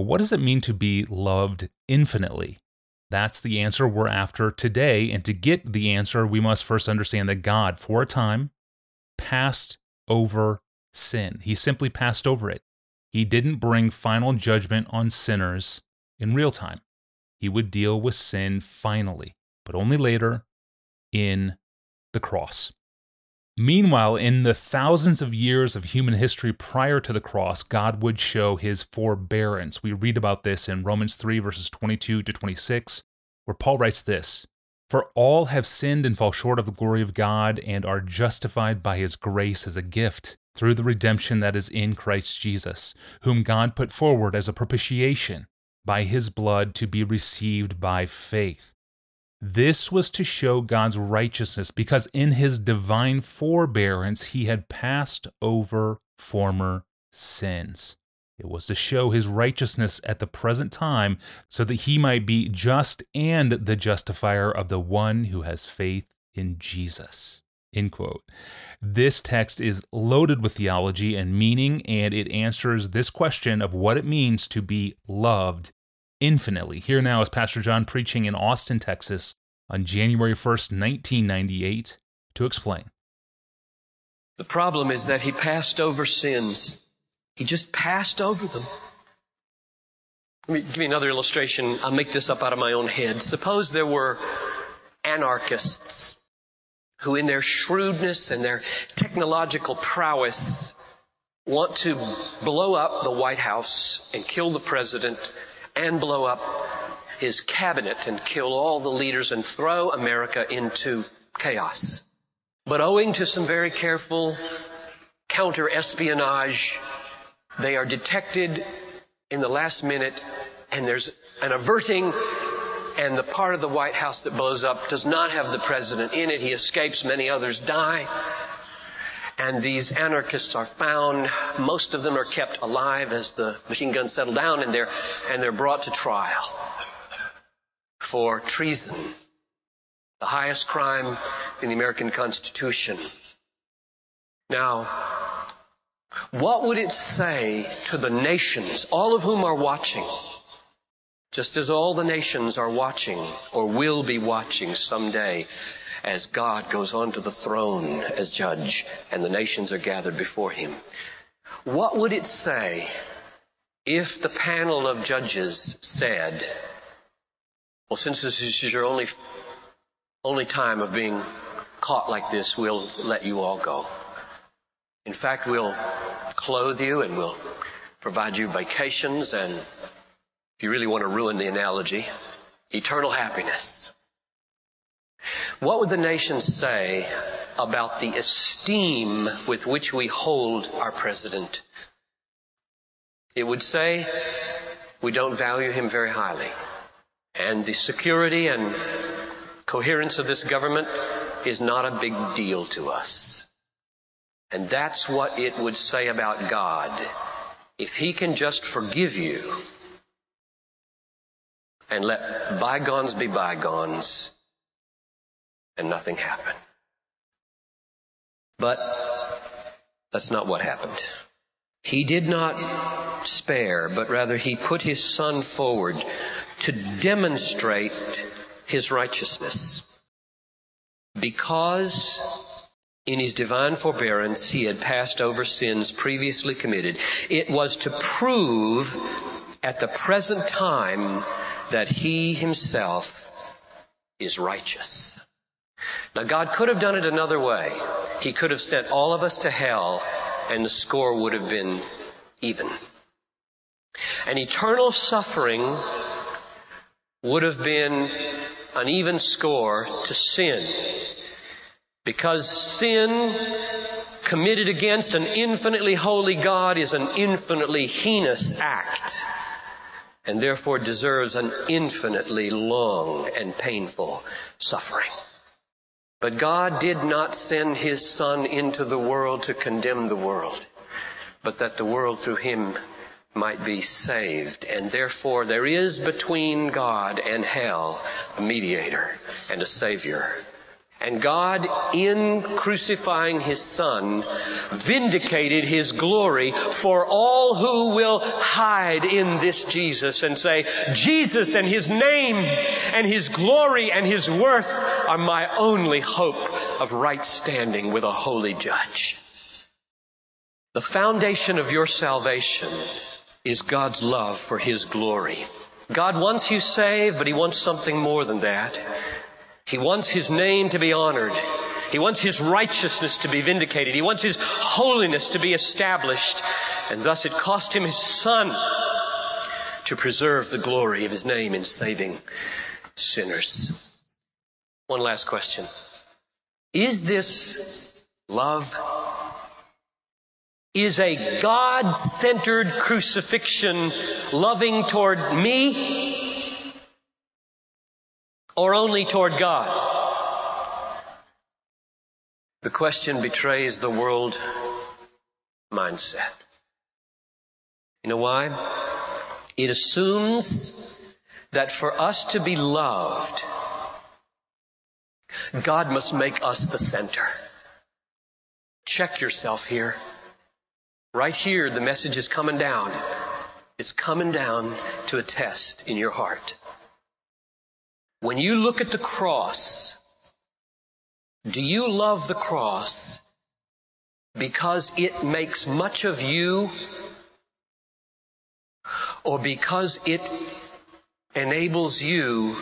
Well, what does it mean to be loved infinitely? That's the answer we're after today. And to get the answer, we must first understand that God, for a time, passed over sin. He simply passed over it. He didn't bring final judgment on sinners in real time. He would deal with sin finally, but only later in the cross. Meanwhile, in the thousands of years of human history prior to the cross, God would show his forbearance. We read about this in Romans 3, verses 22 to 26, where Paul writes this For all have sinned and fall short of the glory of God and are justified by his grace as a gift through the redemption that is in Christ Jesus, whom God put forward as a propitiation by his blood to be received by faith. This was to show God's righteousness because in his divine forbearance he had passed over former sins. It was to show his righteousness at the present time so that he might be just and the justifier of the one who has faith in Jesus. End quote. This text is loaded with theology and meaning, and it answers this question of what it means to be loved infinitely. Here now is Pastor John preaching in Austin, Texas on January 1st, 1998, to explain. The problem is that he passed over sins. He just passed over them. Let me give you another illustration. I'll make this up out of my own head. Suppose there were anarchists who in their shrewdness and their technological prowess want to blow up the White House and kill the president and blow up his cabinet and kill all the leaders and throw America into chaos. But owing to some very careful counter espionage, they are detected in the last minute and there's an averting and the part of the White House that blows up does not have the president in it. He escapes, many others die. And these anarchists are found. Most of them are kept alive as the machine guns settle down and they're, and they're brought to trial for treason. The highest crime in the American Constitution. Now, what would it say to the nations, all of whom are watching, just as all the nations are watching or will be watching someday as God goes onto the throne as judge and the nations are gathered before him. What would it say if the panel of judges said, well, since this is your only, only time of being caught like this, we'll let you all go. In fact, we'll clothe you and we'll provide you vacations and if you really want to ruin the analogy, eternal happiness. What would the nation say about the esteem with which we hold our president? It would say we don't value him very highly. And the security and coherence of this government is not a big deal to us. And that's what it would say about God. If He can just forgive you and let bygones be bygones and nothing happened. But that's not what happened. He did not spare, but rather he put his son forward to demonstrate his righteousness. Because in his divine forbearance he had passed over sins previously committed, it was to prove at the present time that he himself is righteous. Now God could have done it another way. He could have sent all of us to hell and the score would have been even. An eternal suffering would have been an even score to sin. Because sin committed against an infinitely holy God is an infinitely heinous act and therefore deserves an infinitely long and painful suffering. But God did not send His Son into the world to condemn the world, but that the world through Him might be saved. And therefore there is between God and hell a mediator and a savior. And God, in crucifying His Son, vindicated His glory for all who will hide in this Jesus and say, Jesus and His name and His glory and His worth are my only hope of right standing with a holy judge. The foundation of your salvation is God's love for His glory. God wants you saved, but He wants something more than that. He wants His name to be honored. He wants His righteousness to be vindicated. He wants His holiness to be established. And thus it cost Him His Son to preserve the glory of His name in saving sinners. One last question. Is this love? Is a God-centered crucifixion loving toward me or only toward God? The question betrays the world mindset. You know why? It assumes that for us to be loved, God must make us the center. Check yourself here. Right here, the message is coming down. It's coming down to a test in your heart. When you look at the cross, do you love the cross because it makes much of you or because it enables you,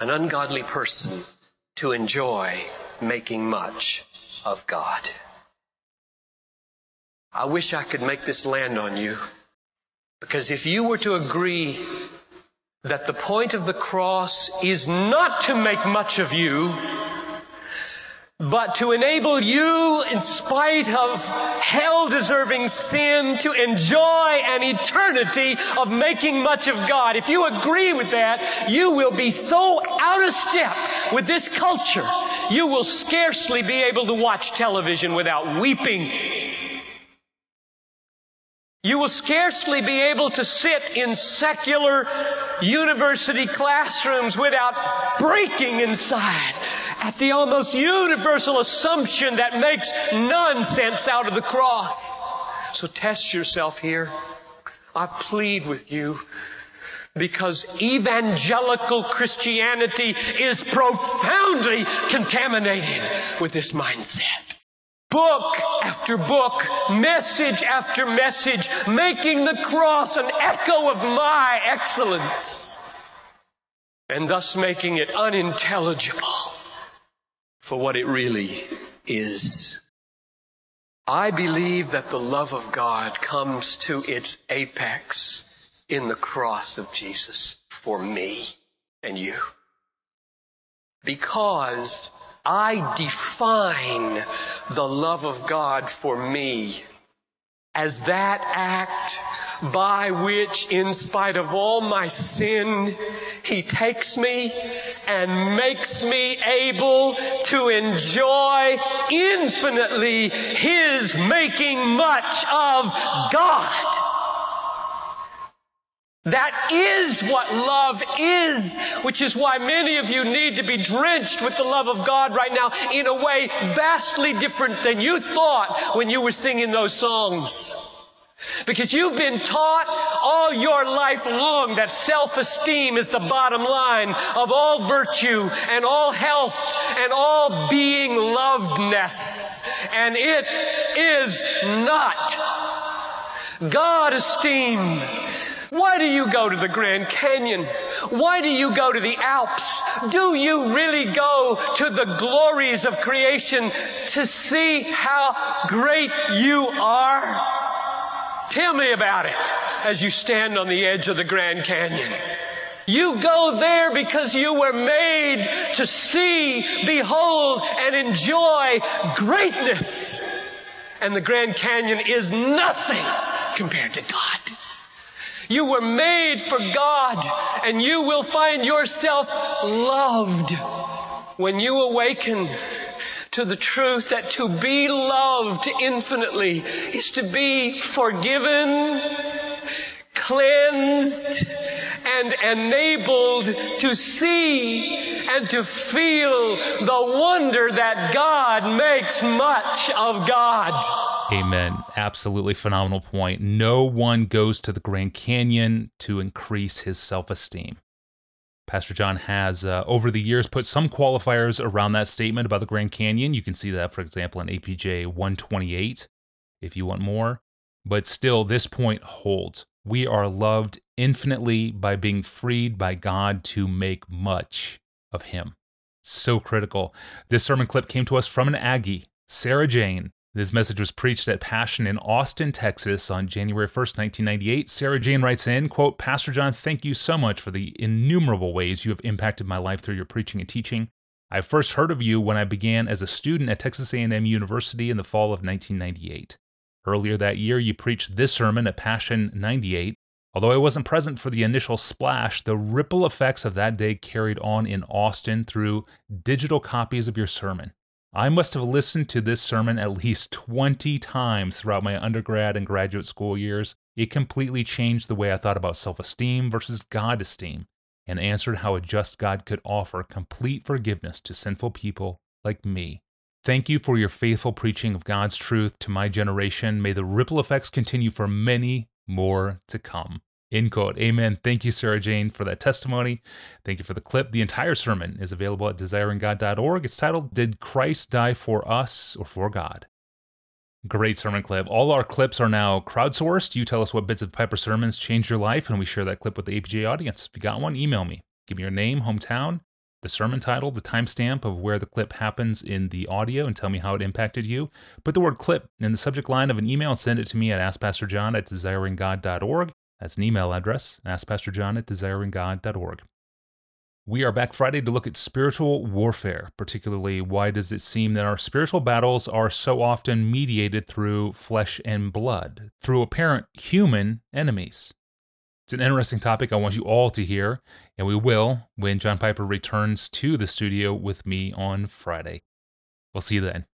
an ungodly person, to enjoy making much of God? I wish I could make this land on you. Because if you were to agree that the point of the cross is not to make much of you, but to enable you, in spite of hell deserving sin, to enjoy an eternity of making much of God. If you agree with that, you will be so out of step with this culture, you will scarcely be able to watch television without weeping you will scarcely be able to sit in secular university classrooms without breaking inside at the almost universal assumption that makes nonsense out of the cross. So test yourself here. I plead with you because evangelical Christianity is profoundly contaminated with this mindset book after book, message after message, making the cross an echo of my excellence, and thus making it unintelligible for what it really is. I believe that the love of God comes to its apex in the cross of Jesus for me and you. Because I define the love of God for me as that act by which, in spite of all my sin, He takes me and makes me able to enjoy infinitely His making much of God. That is what love is, which is why many of you need to be drenched with the love of God right now in a way vastly different than you thought when you were singing those songs. Because you've been taught all your life long that self-esteem is the bottom line of all virtue and all health and all being lovedness. And it is not. God esteem why do you go to the Grand Canyon? Why do you go to the Alps? Do you really go to the glories of creation to see how great you are? Tell me about it as you stand on the edge of the Grand Canyon. You go there because you were made to see, behold, and enjoy greatness. And the Grand Canyon is nothing compared to God. You were made for God and you will find yourself loved. When you awaken to the truth that to be loved infinitely is to be forgiven, cleansed, and enabled to see and to feel the wonder that God makes much of God. Amen. Absolutely phenomenal point. No one goes to the Grand Canyon to increase his self esteem. Pastor John has, uh, over the years, put some qualifiers around that statement about the Grand Canyon. You can see that, for example, in APJ 128 if you want more. But still, this point holds. We are loved infinitely by being freed by God to make much of Him. So critical. This sermon clip came to us from an Aggie, Sarah Jane, this message was preached at Passion in Austin, Texas on January 1st, 1998. Sarah Jane writes in, quote, Pastor John, thank you so much for the innumerable ways you have impacted my life through your preaching and teaching. I first heard of you when I began as a student at Texas A&M University in the fall of 1998. Earlier that year, you preached this sermon at Passion 98. Although I wasn't present for the initial splash, the ripple effects of that day carried on in Austin through digital copies of your sermon. I must have listened to this sermon at least 20 times throughout my undergrad and graduate school years. It completely changed the way I thought about self esteem versus God esteem and answered how a just God could offer complete forgiveness to sinful people like me. Thank you for your faithful preaching of God's truth to my generation. May the ripple effects continue for many more to come. End quote. Amen. Thank you, Sarah Jane, for that testimony. Thank you for the clip. The entire sermon is available at desiringgod.org. It's titled, Did Christ Die for Us or for God? Great sermon clip. All our clips are now crowdsourced. You tell us what bits of Piper sermons changed your life, and we share that clip with the APJ audience. If you got one, email me. Give me your name, hometown, the sermon title, the timestamp of where the clip happens in the audio, and tell me how it impacted you. Put the word clip in the subject line of an email and send it to me at askpastorjohn at desiringgod.org. That's an email address, askpastorjohn at desiringgod.org. We are back Friday to look at spiritual warfare, particularly why does it seem that our spiritual battles are so often mediated through flesh and blood, through apparent human enemies? It's an interesting topic I want you all to hear, and we will when John Piper returns to the studio with me on Friday. We'll see you then.